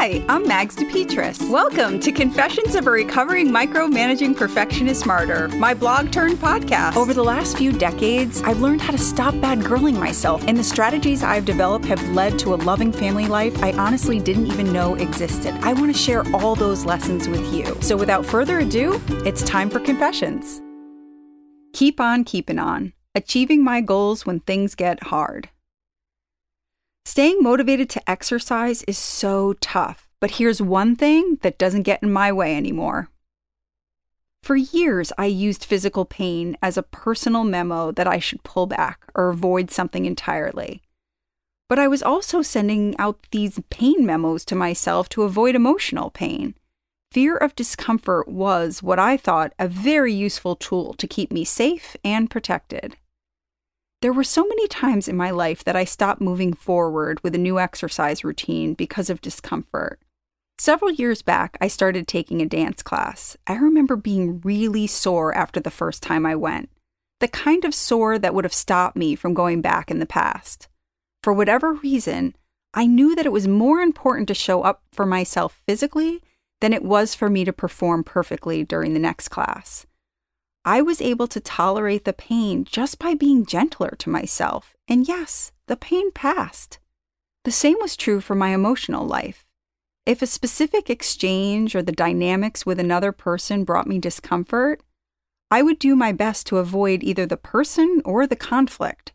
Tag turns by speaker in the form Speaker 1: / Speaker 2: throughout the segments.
Speaker 1: Hi, I'm Mags DePetris. Welcome to Confessions of a Recovering Micromanaging Perfectionist Martyr, my blog turned podcast. Over the last few decades, I've learned how to stop bad girling myself, and the strategies I've developed have led to a loving family life I honestly didn't even know existed. I want to share all those lessons with you. So without further ado, it's time for Confessions. Keep on keeping on, achieving my goals when things get hard. Staying motivated to exercise is so tough, but here's one thing that doesn't get in my way anymore. For years, I used physical pain as a personal memo that I should pull back or avoid something entirely. But I was also sending out these pain memos to myself to avoid emotional pain. Fear of discomfort was what I thought a very useful tool to keep me safe and protected. There were so many times in my life that I stopped moving forward with a new exercise routine because of discomfort. Several years back, I started taking a dance class. I remember being really sore after the first time I went, the kind of sore that would have stopped me from going back in the past. For whatever reason, I knew that it was more important to show up for myself physically than it was for me to perform perfectly during the next class. I was able to tolerate the pain just by being gentler to myself. And yes, the pain passed. The same was true for my emotional life. If a specific exchange or the dynamics with another person brought me discomfort, I would do my best to avoid either the person or the conflict.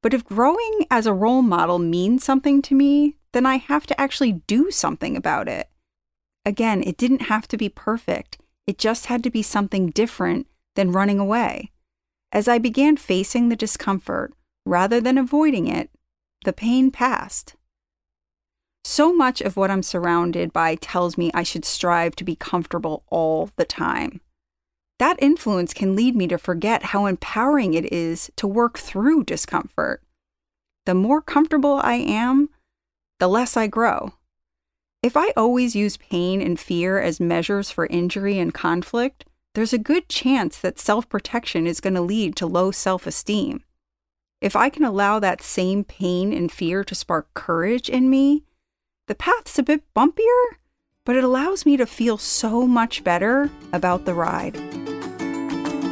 Speaker 1: But if growing as a role model means something to me, then I have to actually do something about it. Again, it didn't have to be perfect, it just had to be something different than running away. As I began facing the discomfort, rather than avoiding it, the pain passed. So much of what I'm surrounded by tells me I should strive to be comfortable all the time. That influence can lead me to forget how empowering it is to work through discomfort. The more comfortable I am, the less I grow. If I always use pain and fear as measures for injury and conflict, there's a good chance that self protection is going to lead to low self esteem. If I can allow that same pain and fear to spark courage in me, the path's a bit bumpier, but it allows me to feel so much better about the ride.